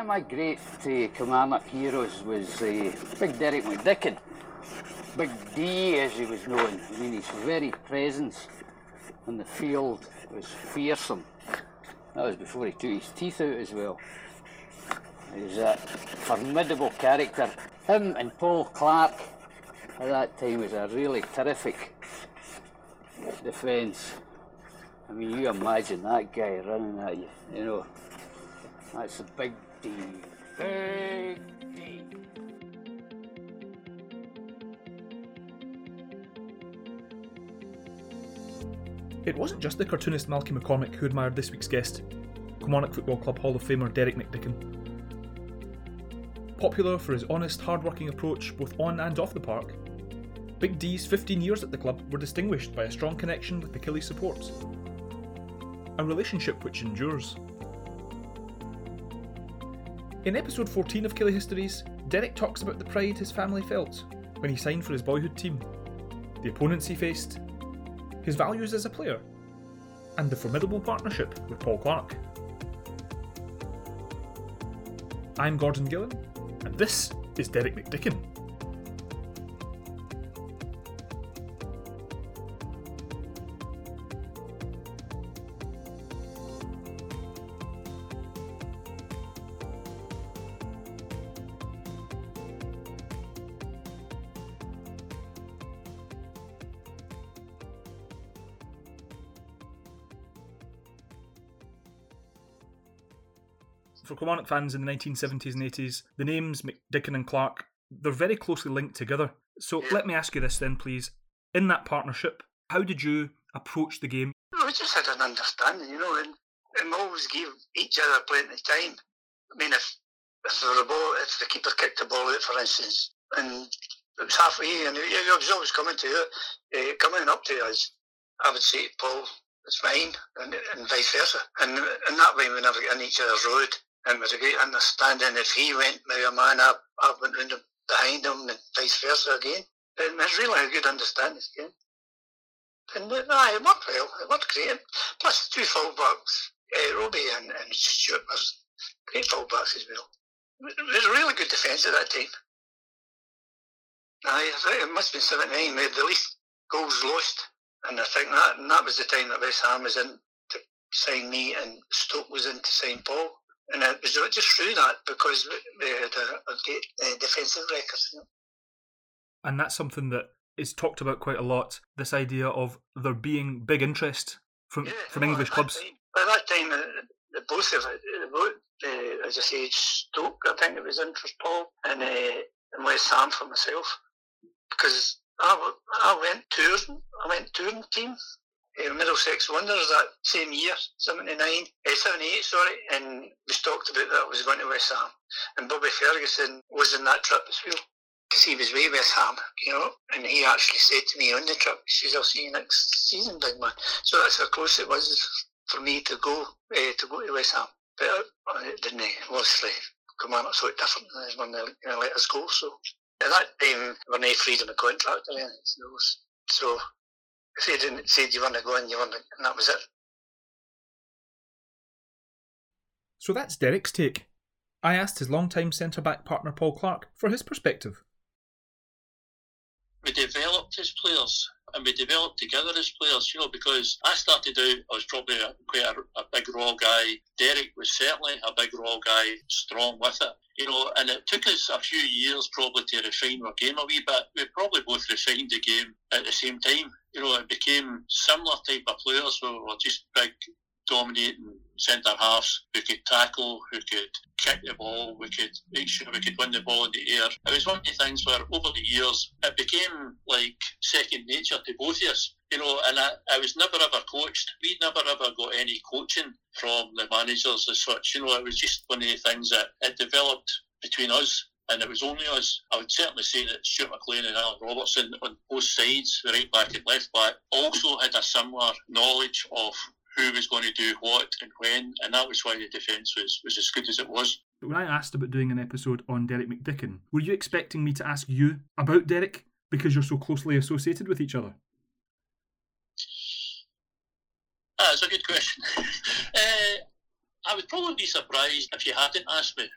of my great uh, Kilmarnock heroes was uh, Big Derek McDicken. Big D, as he was known. I mean, his very presence on the field was fearsome. That was before he took his teeth out as well. He was a formidable character. Him and Paul Clark at that time was a really terrific defence. I mean, you imagine that guy running at you, you know. That's a big It wasn't just the cartoonist Malky McCormick who admired this week's guest, Kilmarnock Football Club Hall of Famer Derek McDicken. Popular for his honest, hard-working approach both on and off the park, Big D's 15 years at the club were distinguished by a strong connection with the Killie supports. A relationship which endures. In episode 14 of Killie Histories, Derek talks about the pride his family felt when he signed for his boyhood team, the opponents he faced, his values as a player, and the formidable partnership with Paul Clark. I'm Gordon Gillan, and this is Derek McDicken. Kilmarnock fans in the 1970s and 80s, the names McDicken and Clark, they're very closely linked together. So let me ask you this then, please. In that partnership, how did you approach the game? We just had an understanding, you know, and, and we always gave each other plenty of time. I mean, if if the ball, if the keeper kicked the ball out, for instance, and it was halfway, and he was always coming to it, uh, coming up to us, I would say Paul, it's mine, and, and vice versa. And, and that way we never get in each other's road. And was a great understanding. If he went maybe a man, I, I went round behind him, and vice versa again. And there's really a good understanding again. And uh, aye, it worked well. It worked great. Plus two fullbacks, uh, Robbie and, and Stuart was great fullbacks as well. It was a really good defence at that time. Aye, I think it must have been 79. We had the least goals lost. And I think that and that was the time that West Ham was in to sign me and Stoke was in to sign Paul. And it was just through that because we had a, a great uh, defensive record. You know. And that's something that is talked about quite a lot. This idea of there being big interest from Yeah, from well, English clubs. Time, at that time, uh, the both of it, uh, uh, as I say, Stoke, I think it was in for Paul, and, uh, and West Ham for myself. Because I, I went touring, I went touring team, uh, Middlesex Wanderers that same year, 79, uh, 78, sorry, and we talked about that was going to West Ham. And Bobby Ferguson was in that trip as well. Because he was way West Ham, you know, and he actually said to me on the trip, he says, I'll see you next season, big man. So that's how close it was for me to go uh, to go to West Ham. But uh, didn't, uh, obviously, Kilmarnock saw it different when they uh, let us go. So at that time, we were no freedom of contract or anything. So, so if they didn't say you want to go in, you want to, and that was it. So that's Derek's take. I asked his long-time centre back partner Paul Clark for his perspective. we developed as players and we developed together as players, you know, because I started out, I was probably a, quite a, a big raw guy. Derek was certainly a big raw guy, strong with it, you know, and it took us a few years probably to refine our game a wee bit. We probably both refined the game at the same time. You know, it became similar type of players who were just big, dominating centre halves who could tackle, who could kick the ball, we could make sure we could win the ball in the air. It was one of the things where over the years it became like second nature to both of us. You know, and I, I was never ever coached. We never ever got any coaching from the managers as such. You know, it was just one of the things that it developed between us and it was only us. I would certainly say that Stuart McLean and Alan Robertson on both sides, the right back and left back, also had a similar knowledge of who was going to do what and when, and that was why the defence was, was as good as it was. When I asked about doing an episode on Derek McDicken, were you expecting me to ask you about Derek because you're so closely associated with each other? Ah, that's a good question. uh, I would probably be surprised if you hadn't asked me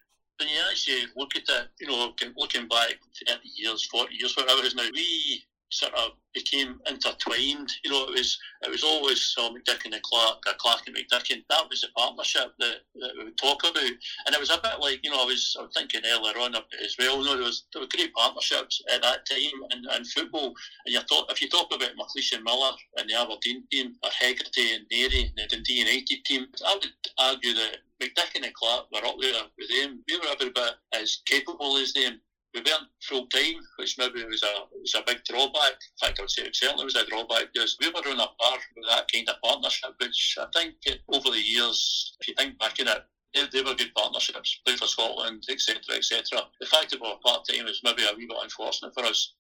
when you actually look at it, you know, looking back 30 years, 40 years, whatever it is now, we sort of became intertwined. You know, it was it was always uh, McDicken and Clark, uh, Clark and McDicken. That was the partnership that, that we would talk about, and it was a bit like you know I was I was thinking earlier on as well. You know, there was there were great partnerships at that time in, in football. And you thought if you talk about McLeish and Miller and the Aberdeen team, or Hegarty and Narey and the Dundee United team, I would argue that McDicken and Clark were up there with them. We were every bit as capable as them we weren't full time, which maybe was a was a big drawback. In fact, I would say it certainly was a drawback because we were on a par with that kind of partnership, which I think over the years, if you think back in it, they, they were good partnerships, played for Scotland, etc., etc. The fact that we were part time is maybe a wee bit unfortunate for us.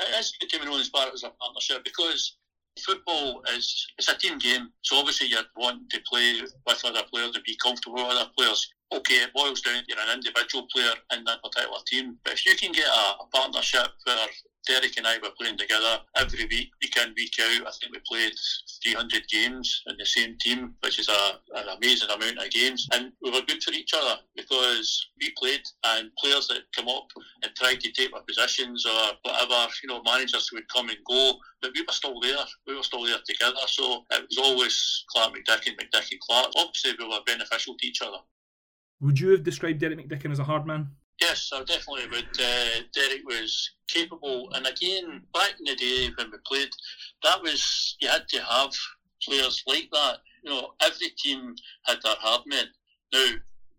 It is becoming known as part as a partnership because football is it's a team game, so obviously you want to play with other players and be comfortable with other players okay, it boils down to you're an individual player in that particular team. But if you can get a, a partnership where Derek and I were playing together every week, week in, week out. I think we played 300 games in the same team, which is a, an amazing amount of games. And we were good for each other because we played, and players that come up and tried to take our positions or whatever, you know, managers would come and go, but we were still there. We were still there together. So it was always Clark McDicken, McDicken Clark. Obviously, we were beneficial to each other. Would you have described Derek McDicken as a hard man? Yes, I definitely would. Uh, Derek was capable, and again, back in the day when we played, that was you had to have players like that. You know, every team had their hard men. Now,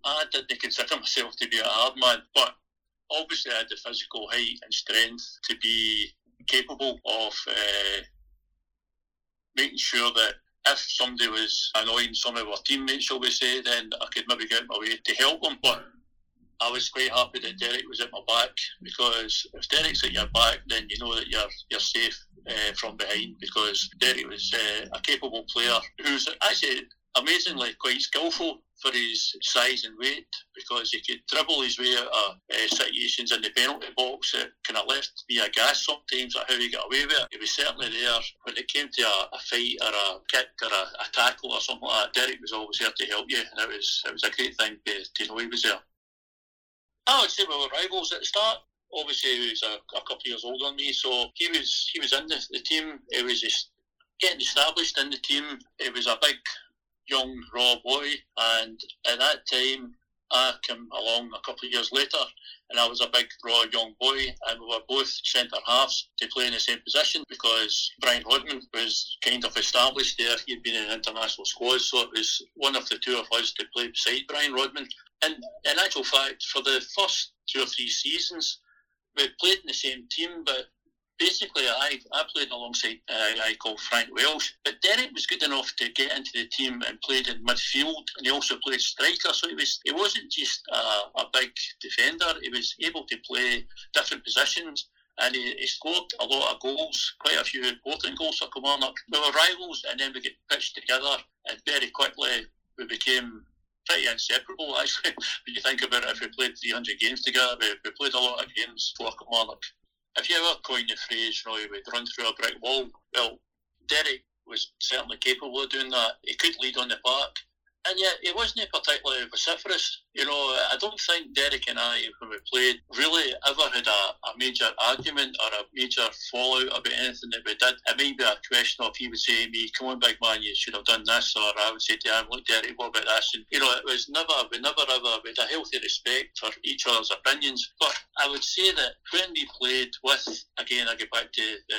I didn't consider myself to be a hard man, but obviously I had the physical height and strength to be capable of uh, making sure that if somebody was annoying some of our teammates, shall we say, then I could maybe get my way to help them. But I was quite happy that Derek was at my back because if Derek's at your back, then you know that you're you're safe uh, from behind because Derek was uh, a capable player who's actually amazingly quite skillful for his size and weight because he could dribble his way out of uh, situations in the penalty box that kind of left me aghast sometimes at how he got away with it. He was certainly there when it came to a, a fight or a kick or a, a, tackle or something like that. Derek was always there to help you, and it was it was a great thing to, to know he was there. I would say we were rivals at the start obviously he was a, a, couple of years older than me, so he was he was in the, the team. He was just getting established in the team. It was a big young raw boy, and at that time I came along a couple of years later, and I was a big raw young boy, and we were both centre halves to play in the same position because Brian Rodman was kind of established there. He'd been in international squads, so it was one of the two of us to play beside Brian Rodman. And in actual fact, for the first two or three seasons, we played in the same team, but basically, I, I played alongside uh, a guy called Frank Welsh. But Derek was good enough to get into the team and played in midfield, and he also played striker. So he was he wasn't just a, a big defender. He was able to play different positions. And he, he, scored a lot of goals, quite a few important goals for Kilmarnock. We were rivals, and then we get pitched together, and very quickly we became pretty inseparable. Actually, when you think about it, if we played 300 games together, we, we played a lot of games for Kilmarnock if you ever coined the phrase, you know, would run through a brick wall, well, Derek was certainly capable of doing that. He could lead on the park. And yet, he wasn't particularly vociferous. You know, I don't think Derek and I, when we played, really ever had a, a major argument or a major fallout about anything that we did. It may be a question of he would say to me, Come on, big man, you should have done this. Or I would say to him, Look, Derek, what about this? And, you know, it was never, we never ever, had a healthy respect for each other's opinions. But I would say that when we played with, again, I get back to the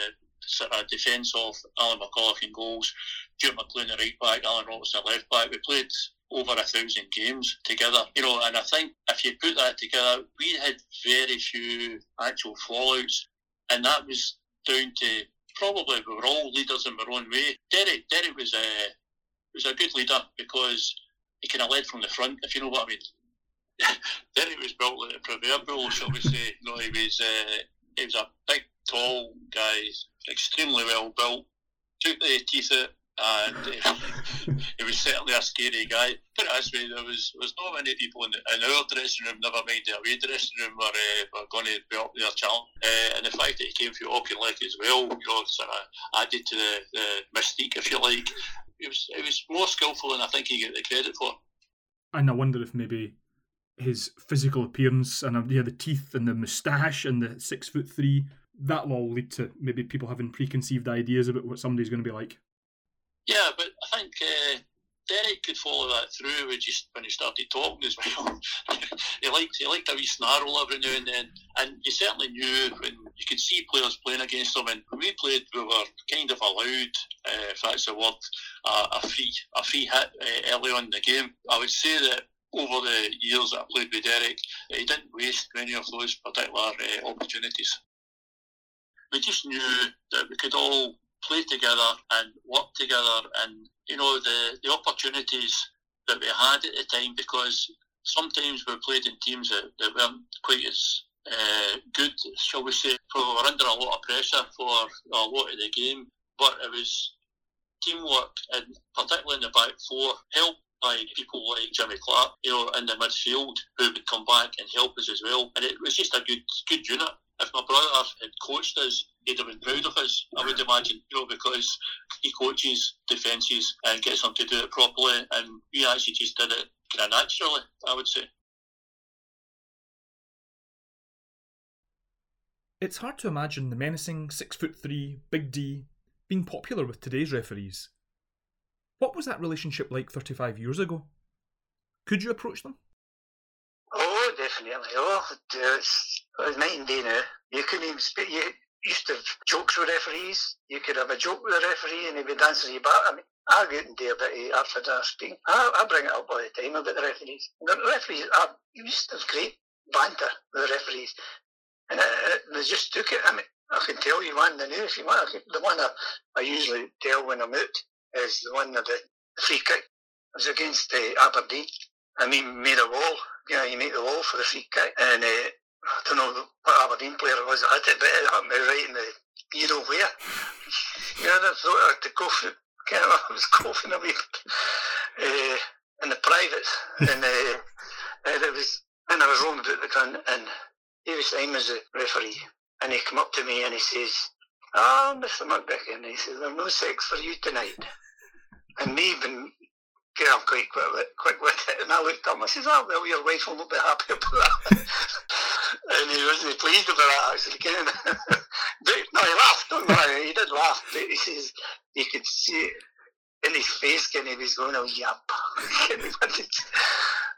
sort of defence of Alan McCulloch in goals, Stuart McLean at right back, Alan Robertson left back. We played over a thousand games together, you know, and I think if you put that together, we had very few actual fallouts, and that was down to probably we were all leaders in our own way. Derek, Derek was a was a good leader because he kind of led from the front, if you know what I mean. Derek was built like a proverbial, shall we say. You know, he was uh, he was a big, tall guy, extremely well built, took the teeth out and he was certainly a scary guy. It this way, there was was not many people in, the, in our dressing room, never mind the away dressing room, were, uh, were going to be up there challenge. Uh, and the fact that he came through Auchinleck as well, you know, sort of added to the, the mystique, if you like. It was it was more skillful than I think he got the credit for. And I wonder if maybe his physical appearance and uh, yeah, the teeth and the moustache and the six foot three, that'll all lead to maybe people having preconceived ideas about what somebody's going to be like. Yeah, but I think uh, Derek could follow that through with just when he started talking as well. he liked he liked a wee snarl every now and then, and you certainly knew when you could see players playing against him. And when we played, we were kind of allowed, uh, if that's the word, uh, a free a free hit uh, early on in the game. I would say that over the years that I played with Derek, he didn't waste many of those particular uh, opportunities. We just knew that we could all play together and work together and you know the, the opportunities that we had at the time because sometimes we played in teams that, that weren't quite as uh, good, shall we say. We were under a lot of pressure for a lot of the game, but it was teamwork and particularly in the back four helped by people like Jimmy Clark, you know, in the midfield who would come back and help us as well. And it was just a good good unit. If my brother had coached us, he'd have been proud of us, I would imagine, you know, because he coaches defences and gets them to do it properly and we actually just did it kind of naturally, I would say. It's hard to imagine the menacing six foot three, Big D, being popular with today's referees. What was that relationship like 35 years ago? Could you approach them? Definitely. Oh, it's, night and day now. You couldn't even speak. You used to have jokes with referees. You could have a joke with a referee and he would answer you back. I mean, I get in there about it after that speaking. I, I bring it up all the time about the referees. The referees, I used to have great banter with the referees. And they just took it. I mean, I can tell you one, the new, if you want, the one I, I usually tell when I'm out is the one of the free kick. It was against uh, Aberdeen. I mean, made a wall. You know, you make the wall for the free kick. And uh, I don't know what Aberdeen player it was that did it, but it hit me right in the, you know where. yeah, I thought I had to go for kind of, I was coughing a wee uh, in the privates. and, uh, and it was, and I was roaming about the ground, and Stein was the referee. And he come up to me and he says, Ah, oh, Mr. McVicker, and he says, There's no sex for you tonight. And me yeah, I'm quite quick, quick with it. And I looked at him, I says, oh, well, your wife will not be happy about that. and he wasn't pleased about that, actually. but, no, he laughed, don't worry, he did laugh, but he says, you could see it in his face, and he was going, oh, yep.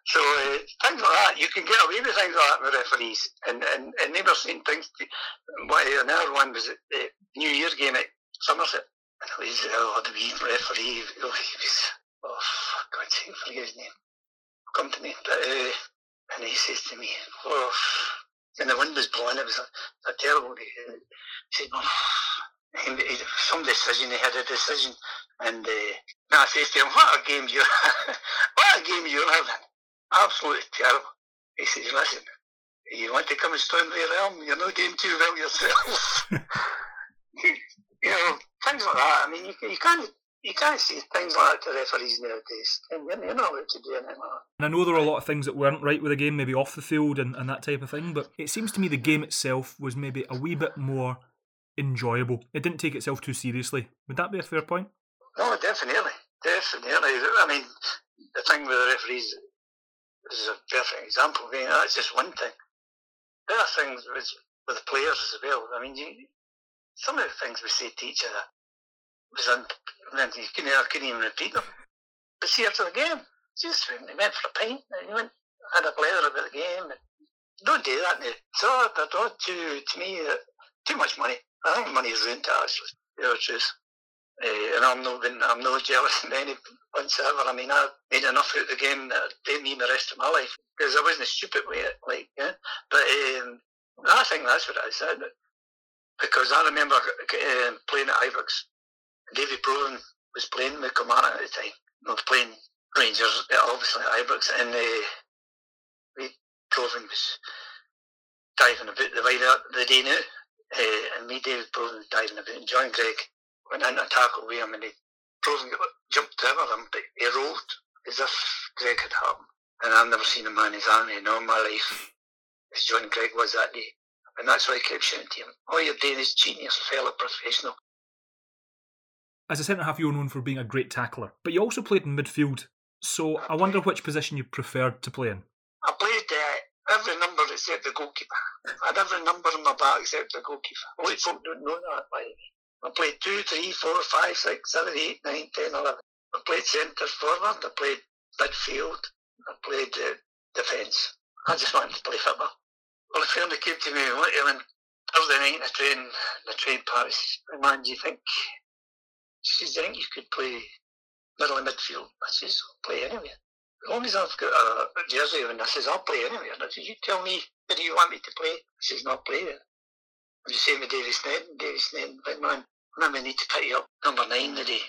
so uh, things like that, you can get away with things like that with referees. And, and, and they were saying things, to, what, another one was the New Year game at Somerset. And it was, oh, the wee referee, oh, he was oh, God's sake, forget his name. Come to me, but uh, and he says to me, oh, and the wind was blowing. It was a, a terrible day. He said, oh, he, some decision. He had a decision, and uh, I says to him, "What a game you, what a game you're having! Absolutely terrible." He says, "Listen, you want to come and storm the realm? You're not doing too well yourself." you know, things like that. I mean, you, you can't you can't see things like that to referees nowadays. And you're not allowed to do anything like that. And I know there were a lot of things that weren't right with the game, maybe off the field and, and that type of thing, but it seems to me the game itself was maybe a wee bit more enjoyable. It didn't take itself too seriously. Would that be a fair point? No, definitely. Definitely. I mean, the thing with the referees is a perfect example. I mean, that's just one thing. There are things with, with the players as well. I mean, you, some of the things we say to each other was and you couldn't, I couldn't even repeat them. But see, after the game, just they went for a pint and you went, had a blather about the game. And don't do that now. So they're not too, to me, uh, too much money. I think money is ruined to actually, you know, truth. Uh, and I'm not, I'm not jealous of any whatsoever. I mean, I made enough out of the game that didn't mean the rest of my life because I wasn't stupid with it, like, yeah. But um, I think that's what I said. Because I remember playing at Ibrox David Provan was playing with Kilmarnock at the time. Was playing Rangers, obviously at Ibrox, and uh, Provan was diving about the way wider the day now, uh, and me, David Provan, was diving about, and John Greig went in to tackle with him, and he, Provan jumped over him, but he rolled as if Greig had happened. And I've never seen a man as angry in all my life as John Greig was that day. And that's why I kept shouting to him, all you're doing is a fellow professional. As a centre half, you were known for being a great tackler, but you also played in midfield. So I wonder which position you preferred to play in. I played uh, every number except the goalkeeper. I had every number on my back except the goalkeeper. A lot of folk don't know that. Like, I played 2, 3, 4, 5, 6, 7, 8, 9, 10, 11. I played centre forward, I played midfield, I played uh, defence. I just wanted to play football. Well, a friend came to me when Thursday night in the train, the train party, man, do you think, she says, do you think you could play middle and midfield? I says, I'll play anywhere. As long as I've got a, jersey and I says, I'll play anywhere. And I says, you tell me, where do you want me to play? I says, not play there. I'm just saying with Davy Sneddon, Davy Sneddon, big man, maybe need to pick you up number nine today.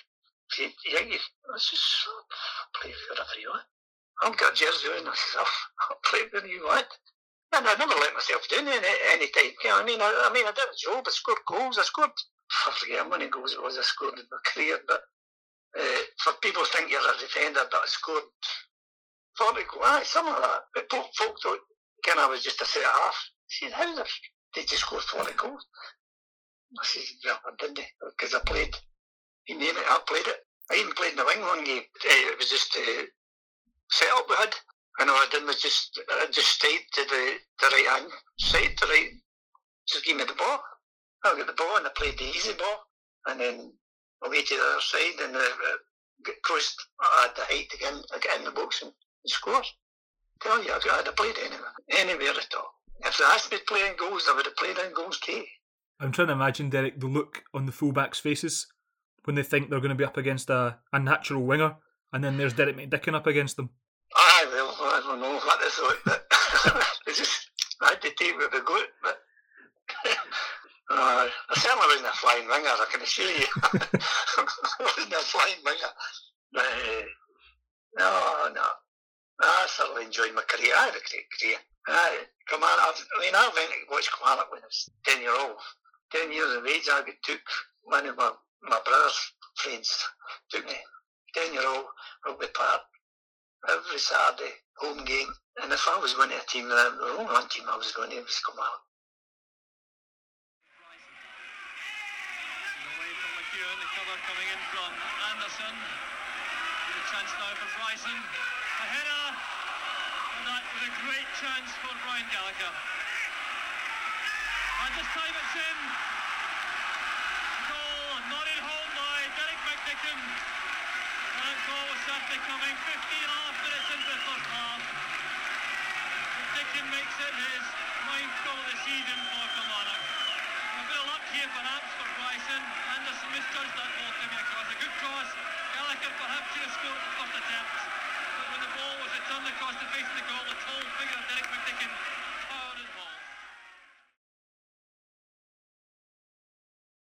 He, you think you, I says, I'll play wherever you want. I've got a jersey on, I says, I'll, I'll play wherever you want. And I never let myself down any, any time. You know I mean? I, I mean, I did a job. I scored goals. I scored, I forget how many goals it was I scored in my career, but uh, for people think you're a defender, but I scored 40 goals. Something like that. But folk, folk thought, again, I was just a set half. I said, how did you score 40 goals? I said, well, I didn't, because I played. You name it, I played it. I even played in the wing one game. Uh, it was just uh, set up we had. And all I did was just I just stayed to the, the right hand side, the right just give me the ball. I got the ball and I played the easy ball and then I went to the other side and uh, uh, crossed I had the height to get in, get in the box and, and score. Tell you, I could have played anywhere, anywhere at all. If they asked me to play in goals, I would have played in goals too. I'm trying to imagine, Derek, the look on the fullbacks' faces when they think they're going to be up against a, a natural winger, and then there's Derek McDicken up against them. Aye, well, I don't know what they thought, but they just I had to take what they got. But uh, I certainly wasn't a flying winger, I can assure you. I wasn't a flying winger. Uh, no, no. I certainly enjoyed my career. I had a great career. I, come on, I mean, I went to watch Kilmarnock when I was 10 year old. 10 years of age, I took one of my, my brother's friends, took me, 10 year old rugby park every Saturday home game. And if I was going to a team, the only one team I was going to was Kilmarnock. Away from McEwen, the cover coming in from Anderson. With a chance now for Bryson. A header, and that with a great chance for Brian Gallagher. And this time it's in. Goal nodded home by Derek McDicken. And that goal was certainly coming 15 after it's into the first half. McDicken makes it his ninth goal of the season for Kilmarnock. A bit of luck here perhaps for Bryson. Anderson misjudged that ball coming across. A good cross. Gallagher perhaps should have scored the first attempt. But when the ball was returned across the face of the goal, the tall figure of Derek McDicken towered it home.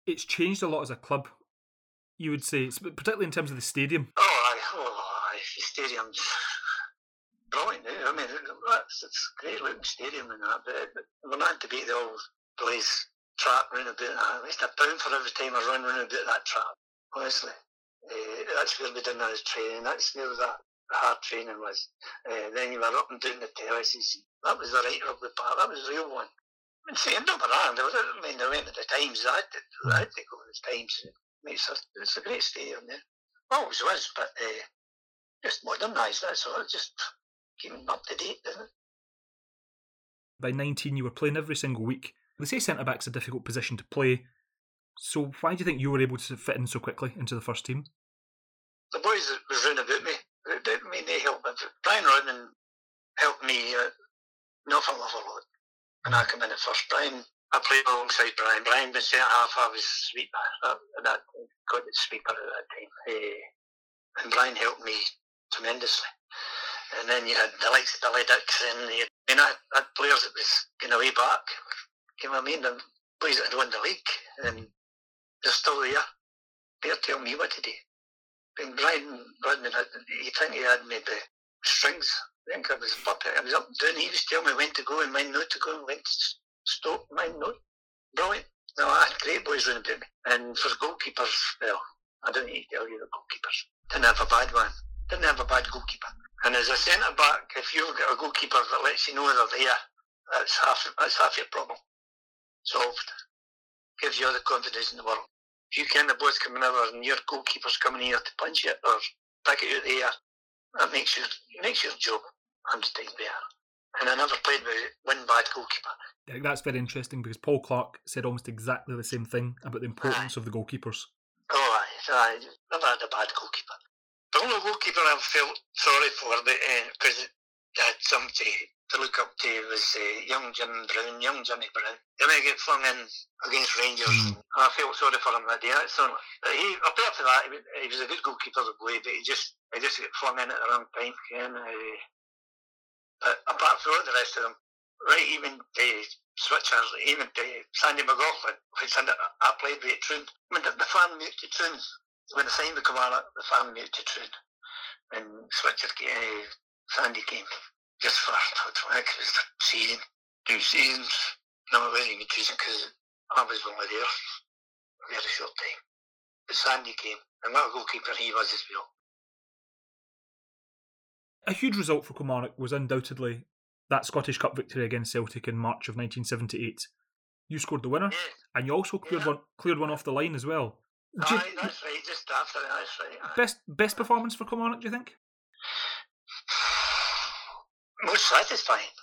It's changed a lot as a club, you would say, particularly in terms of the stadium. Oh, aye, oh, aye, the stadium's brilliant. Eh? I mean, that's, it's a great looking stadium and that, but, but we're not to beat the old Blaze trap round about that. At least a pound for every time I run round about that trap, honestly. Uh, that's where we done our training. That's where that hard training was. Uh, then you were up and down the terraces. That was the right rugby park. That was the real one. I mean, see, I'm not around. I, mean, I went at the times. I had to, I had to go the times. It's a, it's a great stadium there. Always was, but uh, just modernised. That's all. Just keeping up to date? By 19, you were playing every single week. They say centre back's a difficult position to play. So why do you think you were able to fit in so quickly into the first team? The boys that was round about me, I mean, they helped me. Brian Rodman helped me uh, an awful, lot. And I come in at first. Brian, I played alongside Brian. Brian was centre half, I was sweeper. Uh, that got the sweeper at that time. Uh, and Brian helped me tremendously. And then you had the likes of Billy Dixon. You had, I had players that was going way back. You know what I mean? The boys that had won the league. And they're still there. They're telling me what to do. And Brian had, you think he had maybe strings. I think I was puppet. I was up and down. He was telling me when to go and when not to go and when to stop, when not. Brilliant. No, I had great boys running about me. And for goalkeepers, well, I don't need to tell you the goalkeepers. Didn't have a bad one. Didn't have a bad goalkeeper. And as a centre back, if you've got a goalkeeper that lets you know they're there, that's half that's half your problem. Solved. Gives you all the confidence in the world. If you can the ball's coming over and your goalkeeper's coming here to punch it or pick it out the air, that makes your makes your job hundred times better. and I never played with one bad goalkeeper. I think that's very interesting because Paul Clark said almost exactly the same thing about the importance of the goalkeepers. Oh, aye, aye, never had a bad goalkeeper. The only goalkeeper I felt sorry for because uh, they had somebody to look up to was uh, young Jim Brown, young Jimmy Brown. Then may get flung in against Rangers. Mm. I felt sorry for him that day. So uh, he, apart from that, he, was- he was a good goalkeeper to play, but he just he just got flung in at the wrong time. And, uh, but apart from the rest of them, right, even the switchers, even the Sandy McLaughlin, which I, I played with Troon. I mean, the, the fan muted Troon. When the signed the commander, the fan muted Troon. And switcher came, uh, Sandy came just for, like, it was the season, two seasons. No, it wasn't even because I was only there a very short time. But Sandy came, and what a goalkeeper he was as well. A huge result for Kilmarnock was undoubtedly that Scottish Cup victory against Celtic in March of 1978. You scored the winner, Yeah, and you also cleared Yeah. one cleared one off the line as well. Do you- that's right, just after that, that's right. aye. best best performance for Kilmarnock, do you think? Most satisfying.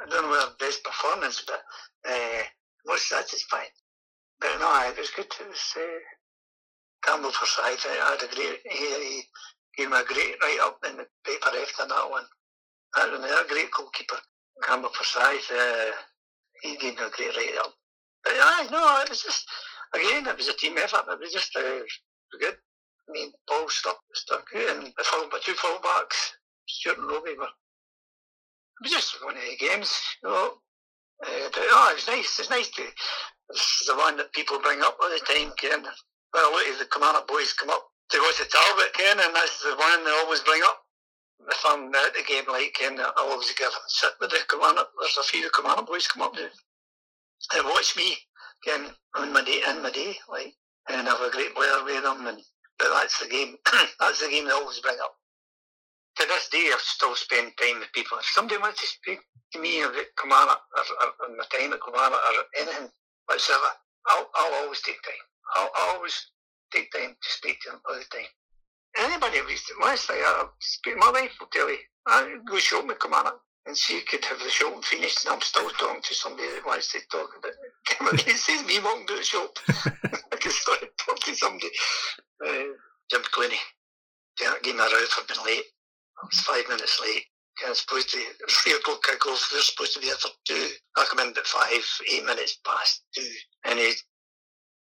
I don't know whether best performance, but uh, most satisfying. But no, it was good. It was uh, Campbell Forsyth. I had a great. He, he gave me a great write up in the paper after that one. That was another great goalkeeper, Campbell Forsyth. Uh, he gave me a great write up. But aye, no, it was just again, it was a team effort. It was just uh, good. I mean, Paul stuck stuck and the full, two fullbacks, Stuart and Robbie were was just of the games, you know. Uh, but, oh, it was nice. It's nice to. This is the one that people bring up all the time, Ken. Well, look, the Commander boys come up to go to Talbot, Ken, and that's the one they always bring up. If I'm at the game, like Ken, I'll always give sit with the Commander. There's a few Commander boys come up to and watch me, Ken, on my day, in my day, like, and have a great player with them. And but that's the game. that's the game they always bring up to this day, I still spend time with people. If somebody wants to speak to me about Kilmarnock or, or, or my time at Kilmarnock or anything whatsoever, I'll, I'll always take time. I'll, I'll always take time to speak to them all the time. Anybody wants to, I'll speak, my wife will tell you, I go shopping with Kilmarnock and she could have the shopping finished and I'm still talking to somebody that wants to talk about it. it says me walking to the shop. I can start talking to somebody. Uh, Jim Clunie. Gave me a row for being late. I was five minutes late. I was supposed to, it was three o'clock kickoff. We were supposed to be there for two. I come in at five, eight minutes past two. And he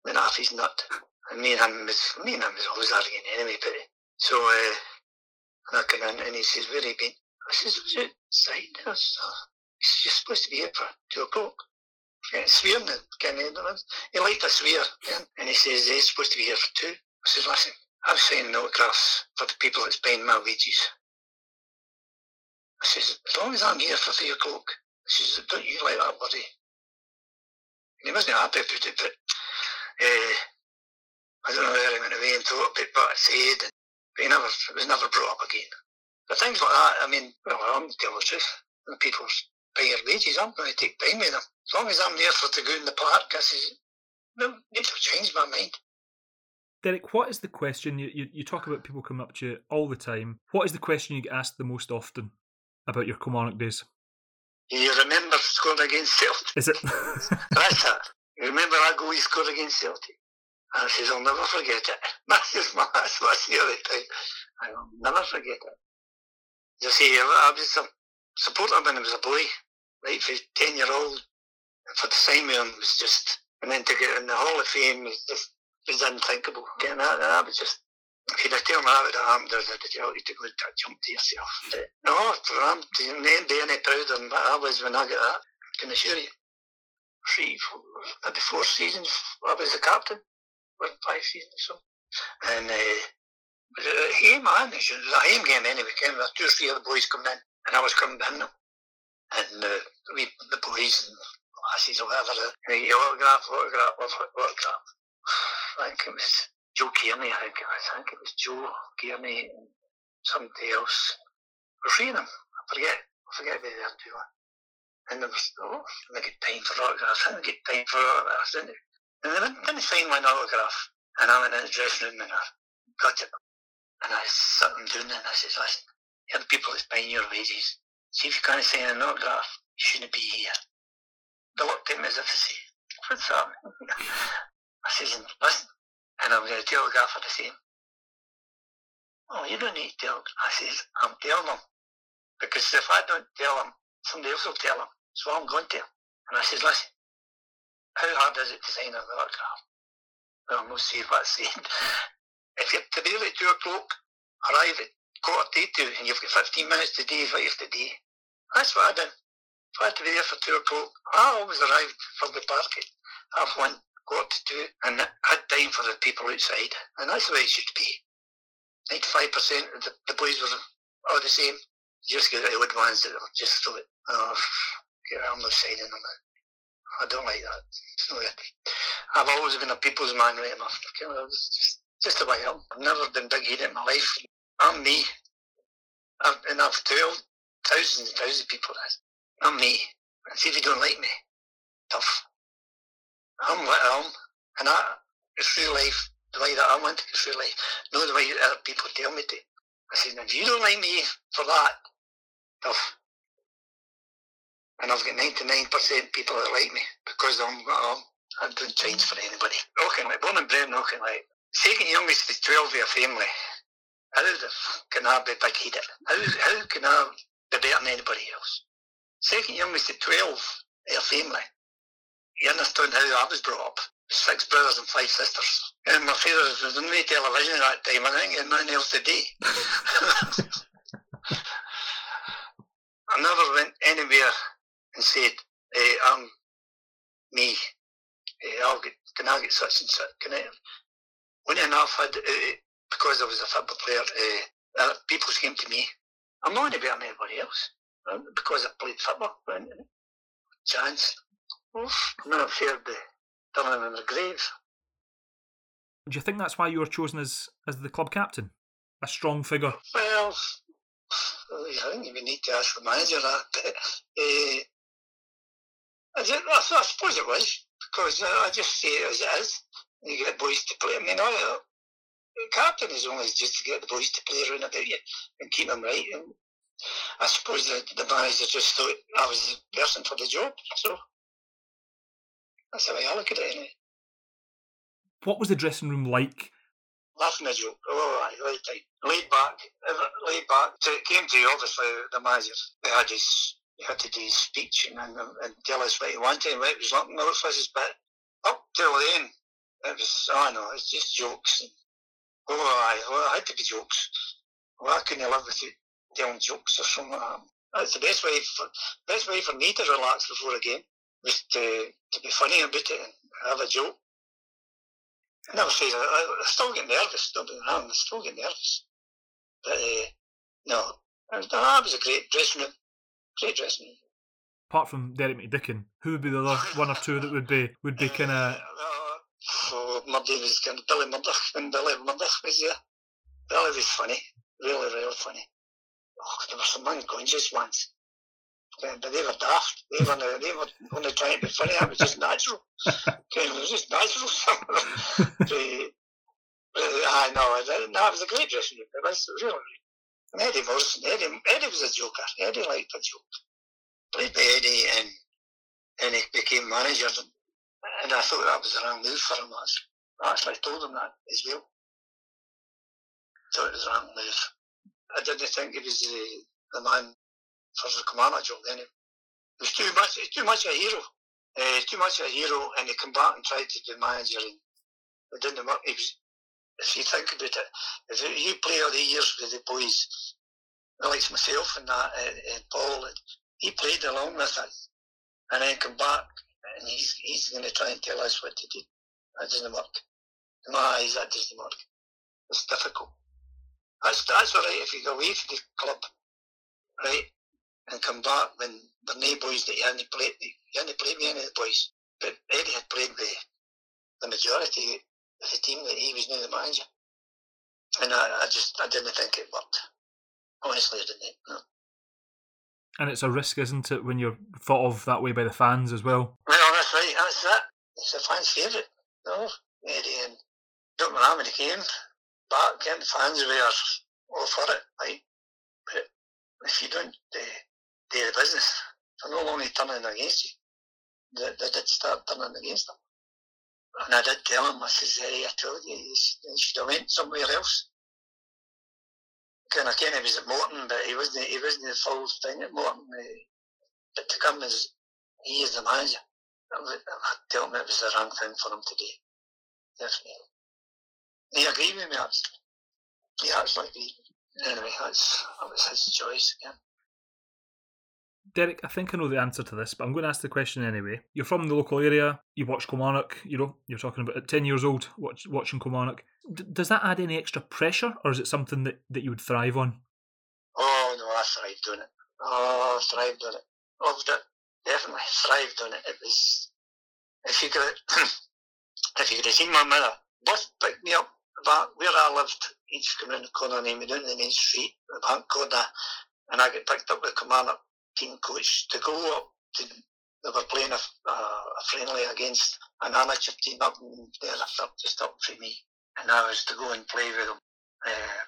went off his nut. And me and him was, me and him was always arguing anyway, but so, uh, I come in and he says, where have you been? I says, was it side? I. He says, you're supposed to be here for two o'clock. Yeah, swearing Ken Edmonds. He liked to swear, Ken. and he says, he's supposed to be here for two. I says, listen, I'm signing autographs for the people that's paying my wages. I says, as long as I'm here for three o'clock, I says, don't you let that worry. And he wasn't happy about it, but uh, I don't know where he went away and thought about what I said, and, but he never, it was never brought up again. But things like that, I mean, well, I'm telling the truth. When their wages, I'm going to take time with them. As long as I'm there for to go in the park, I says, no, need to change my mind. Derek, what is the question you, you you talk about people coming up to you all the time? What is the question you get asked the most often about your Kilmarnock days? You remember scoring against Celtic? Is it? That's it. You remember that goal he scored against Celtic? And I says, I'll never forget it. That's my, that's what I say all the time. I will never forget it. You see, I was a supporter when I was a boy, right, for 10 year old. And for the same Simon was just, and then to get in the Hall of Fame was just, was unthinkable. Getting that, that was just, have told me that would have happened, I'd have you to go and jump to yourself. No, I'm not be any prouder than what I was when I got that. I can assure you three, four, maybe four seasons. I was the captain, or five seasons so. And uh, he man, it was a home game anyway. Came with two or three other boys coming in, and I was coming behind them. And uh, we, the boys and lassies or whatever, the autograph, autograph, autograph. I think it was Joe Kearney. I think. I think it was Joe Kearney and somebody else. Three of them. I forget. I forget who the other two were. And there was, oh, I get time for autographs. I didn't get time for autographs, didn't they? And they didn't, didn't sign my autograph. And I went in the dressing room and I got it. And I sat them down and I said, listen, you're the people that's paying your wages. See if you can't sign an autograph, you shouldn't be here. They looked at me as if to say, What's that? I says, Listen, and I'm going to tell the gaffer the same. Oh, you don't need to tell. I says, I'm telling them. Because if I don't tell them, somebody else will tell them. So I'm going to. And I says, listen, how hard is it to sign an autograph? Well, I'm saying what I said. If you're to be at 2 o'clock, arrive at quarter to 2 and you've got 15 minutes to do what you have to do. That's what I did. If I had to be there for 2 o'clock, I always arrived for the park at half one, quarter to do and had time for the people outside. And that's the way it should be. 95% of the, the boys were all the same. You just get the odd ones that are just thought, oh, I'm not signing them. I don't like that. So, I've always been a people's man right enough. It's just, just am. I've never been big headed in my life. I'm me. I've, and I've told thousands and thousands of people that. I'm me. And see if you don't like me. Tough. I'm what I am. And I, it's real life the way that I want to go through life, not the way other people tell me to. I said, if you don't like me for that, tough. And I've got 99% people that like me because I'm, I'm I don't change for anybody. Okay, like born and bred, okay, like second youngest is 12 of a family. How the f- can I be big headed? How, how can I be better than anybody else? Second youngest is 12 of a family. Understand how I was brought up six brothers and five sisters. And my father was on the television at that time, I think, and nothing else to do. I never went anywhere and said, hey, I'm me. Hey, I'll get, can I get such and such? Can I? When enough, had, uh, because I was a football player, uh, uh, people came to me. I'm not any better anybody else uh, because I played football. Chance. Oof, I'm not afraid of done in the grave. Do you think that's why you were chosen as, as the club captain? A strong figure? Well, I think you need to ask the manager that. But, uh, I, did, I, I, suppose it was, because uh, I just see it as it is. You get boys to play. I mean, I, the captain is only just to get the boys to play around about you and keep them right. And I suppose the, the manager just thought I was the person for the job. So that's how I look at it anyway. What was the dressing room like? Laughing a joke. Oh, I laid, laid back, laid back. So it came to you, obviously the manager. He had his, he had to do his speech and, and, and tell us what he wanted and what he was looking for us. But up till then, it was, oh no, it's just jokes. And, oh, I, well, it had to be jokes. Well, I couldn't live without telling jokes or something. That's the best way for, best way for me to relax before a game was to, to be funny about it and have a joke. And I never say. I, I still get nervous, don't I still get nervous. But uh, no, that was a great dressing room. Great dressing room. Apart from Derek McDicken, who would be the other one or two that would be would be kind of? Uh, oh, Murday was kind of Billy Murdoch and Billy Murdoch was there. Billy was funny, really, really funny. Oh, there were some unconscious ones they were daft. They were, they were only trying to be funny. It was just natural. it was just natural. Uh, I know. No, was a great dressing room. It was really. Eddie Morrison, Eddie, Eddie was a joker. Eddie liked a joke. Played by Eddie and, and he became manager. And I thought that was the wrong move for him. I actually told him that as well. Thought it was the wrong move. I didn't think he was the, the man for the commander job then. He was too much, too much a hero. Uh, too much a hero, and he came back and tried to be manager, and it didn't work. Was, if you think about it, if you play all the years with the boys, like myself and that, and, and Paul, he played along with us, and then come back, and he's he's going to try and tell us what to do. That doesn't work. In my eyes, that doesn't work. It's difficult. That's that's all right if you go away from the club, right? And come back when the no boys that he hadn't played, he hadn't played with any of the boys. But Eddie had played with the majority of the team that he was now the manager. And I, I just, I didn't think it worked. Honestly, I didn't. No. And it's a risk, isn't it, when you're thought of that way by the fans as well? Well, that's right. That's that. It's the fans' favourite. No, Eddie and don't know how many came back, and the fans were all for it. Right? But if you don't uh, do the business. They're not only turning against you, they, they did start turning against them. And I did tell him, I says, hey, I told you, you should have went somewhere else. Kind of, Kenny was at Morton, but he wasn't, he wasn't the full thing at Morton. Eh. But to come as, he is the manager, I tell him it was the wrong thing for him to do. Definitely. He agreed with me, actually. He actually agreed. Anyway, that's, that was his choice again. Derek, I think I know the answer to this, but I'm going to ask the question anyway. You're from the local area. You watch Kilmarnock. You know, you're talking about at ten years old, watch, watching Kilmarnock. D- does that add any extra pressure, or is it something that, that you would thrive on? Oh no, I thrived on it. Oh, I thrived on it. Oh, Loved it. Definitely thrived on it. It was. If you could, if you could have seen my mother, both picked me up about where I lived. Each come around the corner and me down the main street, the back corner, and I get picked up with Kilmarnock team coach to go up to, they were playing a, a, friendly against an amateur team up in there, just up from me. And I was to go and play with them. Uh,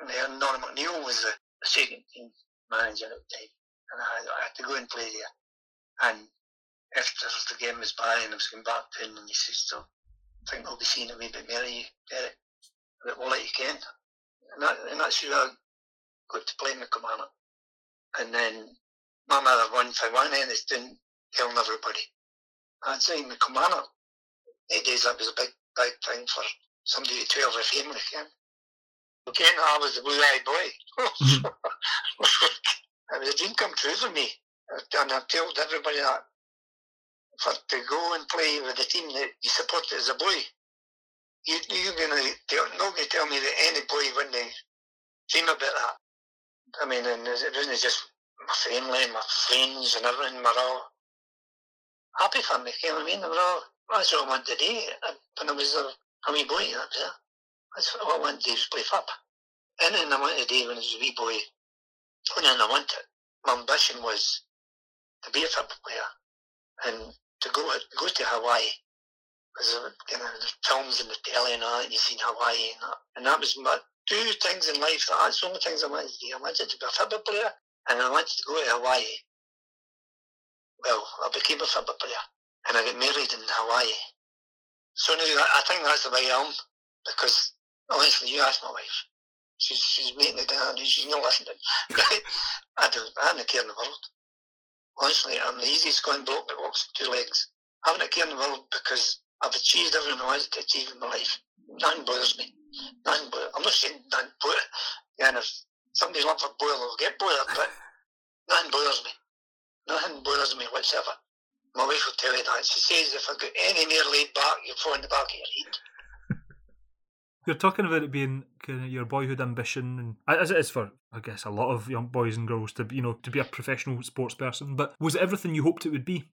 and Norman McNeil was the second team manager at the time. And I, I had to go and play there. And after the game was by and I was going back to him and he says, so I think we'll be seeing a wee bit more of you, Derek. But we'll let you can. And, that, and that's who I got to play in the commander. And then my mother won for doing telling everybody. I'd say commander, eight days that was a big, big thing for somebody to tell their family again. Again, I was the blue-eyed boy. it was a dream come true for me. And I've told everybody that for to go and play with the team that you supported as a boy, you, you're going to tell, not going to tell me that any boy wouldn't dream about that. I mean, and it wasn't just my family, my friends, and everything. We're all happy for me. You know what I mean? Were all, that's what I wanted uh, to do. When I was a, wee boy, that was it. That's what I wanted to do, was play football. Anything I wanted to do when I was a wee boy, anything I wanted, my ambition was to be a football player and to go go to Hawaii. Because you know, the films and the telly and all that, and you seen Hawaii and that. And that was my two things in life. That's the only things I wanted to do. I wanted to be a football player and I wanted to go to Hawaii. Well, I became a football player and I got married in Hawaii. So now I think that's the way I am because honestly, you ask my wife. She's she's making it down. She's not listening. I don't. I don't care in the world. Honestly, I'm the easiest going bloke that walks two legs. I haven't a care in the world because I've achieved everything I wanted to achieve in my life. Nothing bothers me. Bothers. I'm not saying bothers. And if somebody's looking for boil, they'll get boiled, but nothing bothers me. Nothing bothers me whatsoever. My wife will tell you that. She says if I got any more laid back, you'll fall in the back of your head. You're talking about it being kind of your boyhood ambition, and as it is for, I guess, a lot of young boys and girls to, you know, to be a professional sports person. But was it everything you hoped it would be?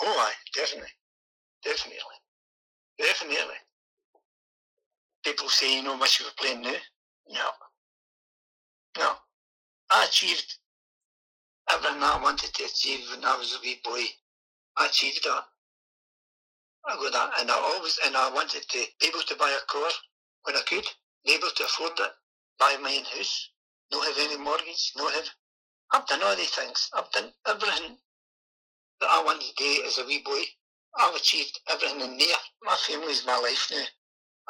Oh, aye, definitely, definitely, definitely. You know, wish you were playing now. No, no. I achieved everything I wanted to achieve when I was a wee boy. I achieved that. I got that, and I always and I wanted to be able to buy a car when I could, be able to afford it, buy my own house, not have any mortgage, not have. I've done all these things. I've done everything that I wanted to do as a wee boy. I've achieved everything in there. My family's my life now.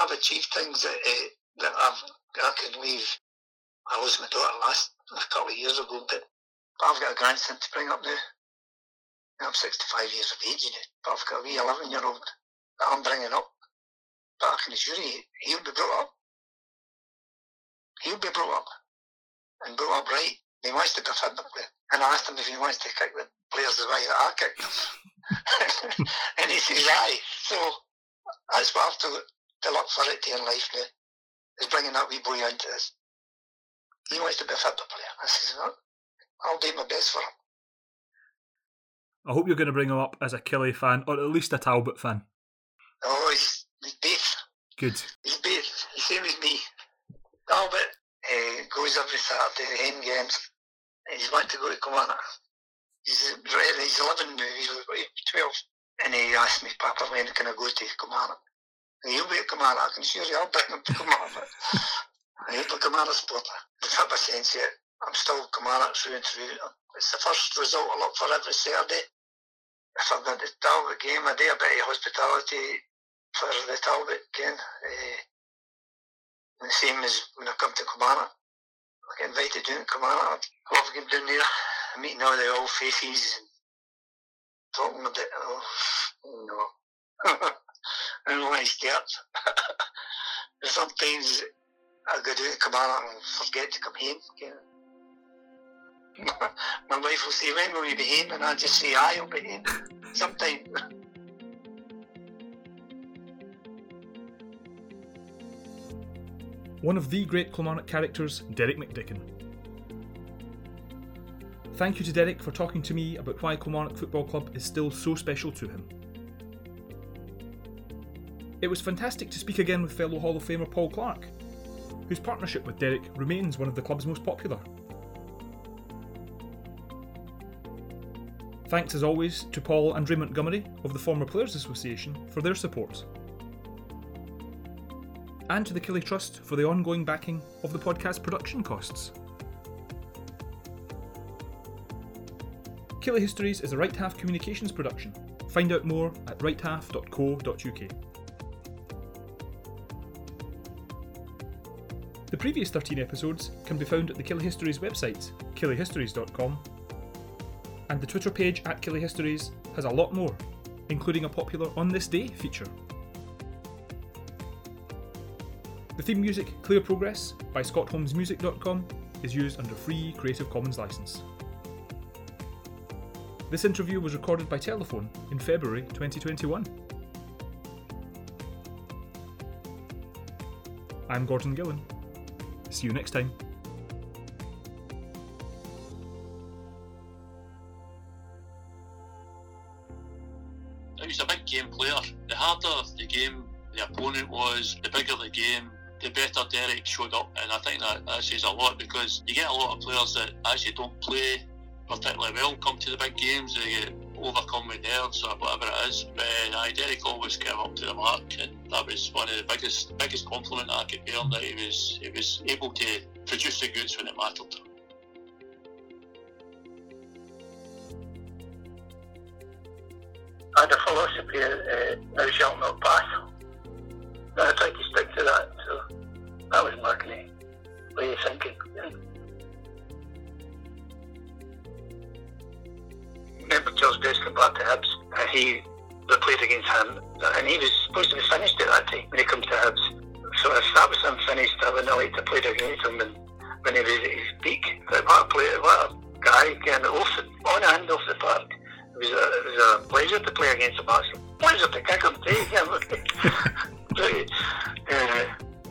I've achieved things that uh, that I've I can leave. I lost my daughter last a couple of years ago, but I've got a grandson to bring up now. I'm 65 years of age, you but I've got a wee 11 year old that I'm bringing up. But I can assure you, he'll be brought up. He'll be brought up and brought up right. He wants to a football player. And I asked him if he wants to kick the players the way that I kicked them. and he says, aye. So that's what I've to, to look for it in life now, is bringing that wee boy into this. He wants to be a football player. I says, well, I'll do my best for him. I hope you're going to bring him up as a Killie fan, or at least a Talbot fan. Oh, he's, he's both. Good. He's both. He's same as me. Talbot uh, goes every Saturday to the home games. And he's wanting to go to Kilmarnock. He's, he's 11 now, he's 12. And he asked me, Papa, when can I go to Kilmarnock? And he'll be at Kilmarnock, I can assure you, I'll bring him to Kilmarnock. and he'll be a Kilmarnock supporter. The football sense yet. I'm still Kilmarnock through and through. It's the first result I look for every Saturday. If I'm at the Talbot game, I do a bit of hospitality for the Talbot game. The same as when I come to Kilmarnock. I get invited down to Kilmarnock. I love getting down there, meeting all the old faces talking about, oh, you know, I don't want to start. Sometimes I go down to Kilmarnock and forget to come home. My wife will say, when will you be home? And I just say, I'll be home. Sometime. One of the great Kilmarnock characters, Derek McDicken. Thank you to Derek for talking to me about why Kilmarnock Football Club is still so special to him. It was fantastic to speak again with fellow Hall of Famer Paul Clarke, whose partnership with Derek remains one of the club's most popular. Thanks as always to Paul and Ray Montgomery of the former Players Association for their support. And to the Killie Trust for the ongoing backing of the podcast production costs. Killie Histories is a Right Half Communications production. Find out more at righthalf.co.uk. previous 13 episodes can be found at the Killie Histories website, killiehistories.com, and the Twitter page at Killie Histories has a lot more, including a popular On This Day feature. The theme music Clear Progress by scottholmesmusic.com is used under free Creative Commons license. This interview was recorded by telephone in February 2021. I'm Gordon Gillen. See you next time. Was a big game player. The harder the game the opponent was, the bigger the game, the better Derek showed up. And I think that, that says a lot because you get a lot of players that actually don't play particularly well come to the big games. They get overcome with nerves or whatever it is. But uh, Derek always came up to the mark, and that was one of the biggest biggest compliment I could him that he was he was able to produce the goods when it mattered. I had a philosophy uh, thou shalt not pass. And I tried to stick to that, so that was my kind of way of thinking. Remember Best came back to Hibs, and he they played against him, and he was supposed to be finished at that time when he comes to Hibs. So if that was unfinished, I would not like to play against him and when he was at his peak. But what a player, what a guy, getting off the, on and off the park. It was, a, it was a pleasure to play against him, actually. Pleasure to kick him, too. but, uh,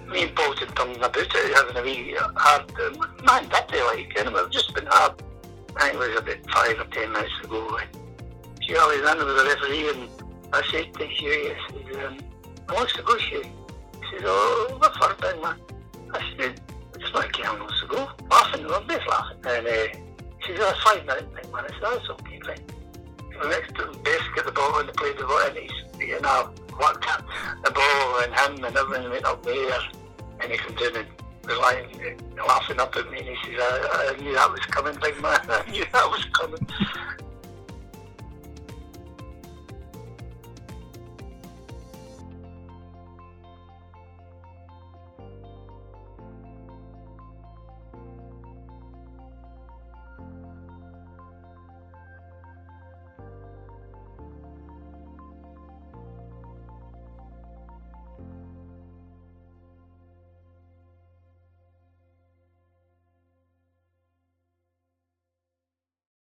me and Paul had done about it, having a wee hard, uh, man, that day, like, you know, just been hard. I think it was about five or ten minutes ago. She always ran with the referee, and I said to Hugh, I said, um, I wants to go, Hugh. He said, oh, what for, big man? I said, it's not a wants to go. Laughing, we're both laughing. And uh, she said, oh, five minutes, man. I said, oh, that's okay, fine. The next to Best get the ball and they played the ball, and he's, you know, worked the ball and him and everything went up there. And he in and was like eh, laughing up at me and he says, I, I knew that was coming, big man. I knew that was coming.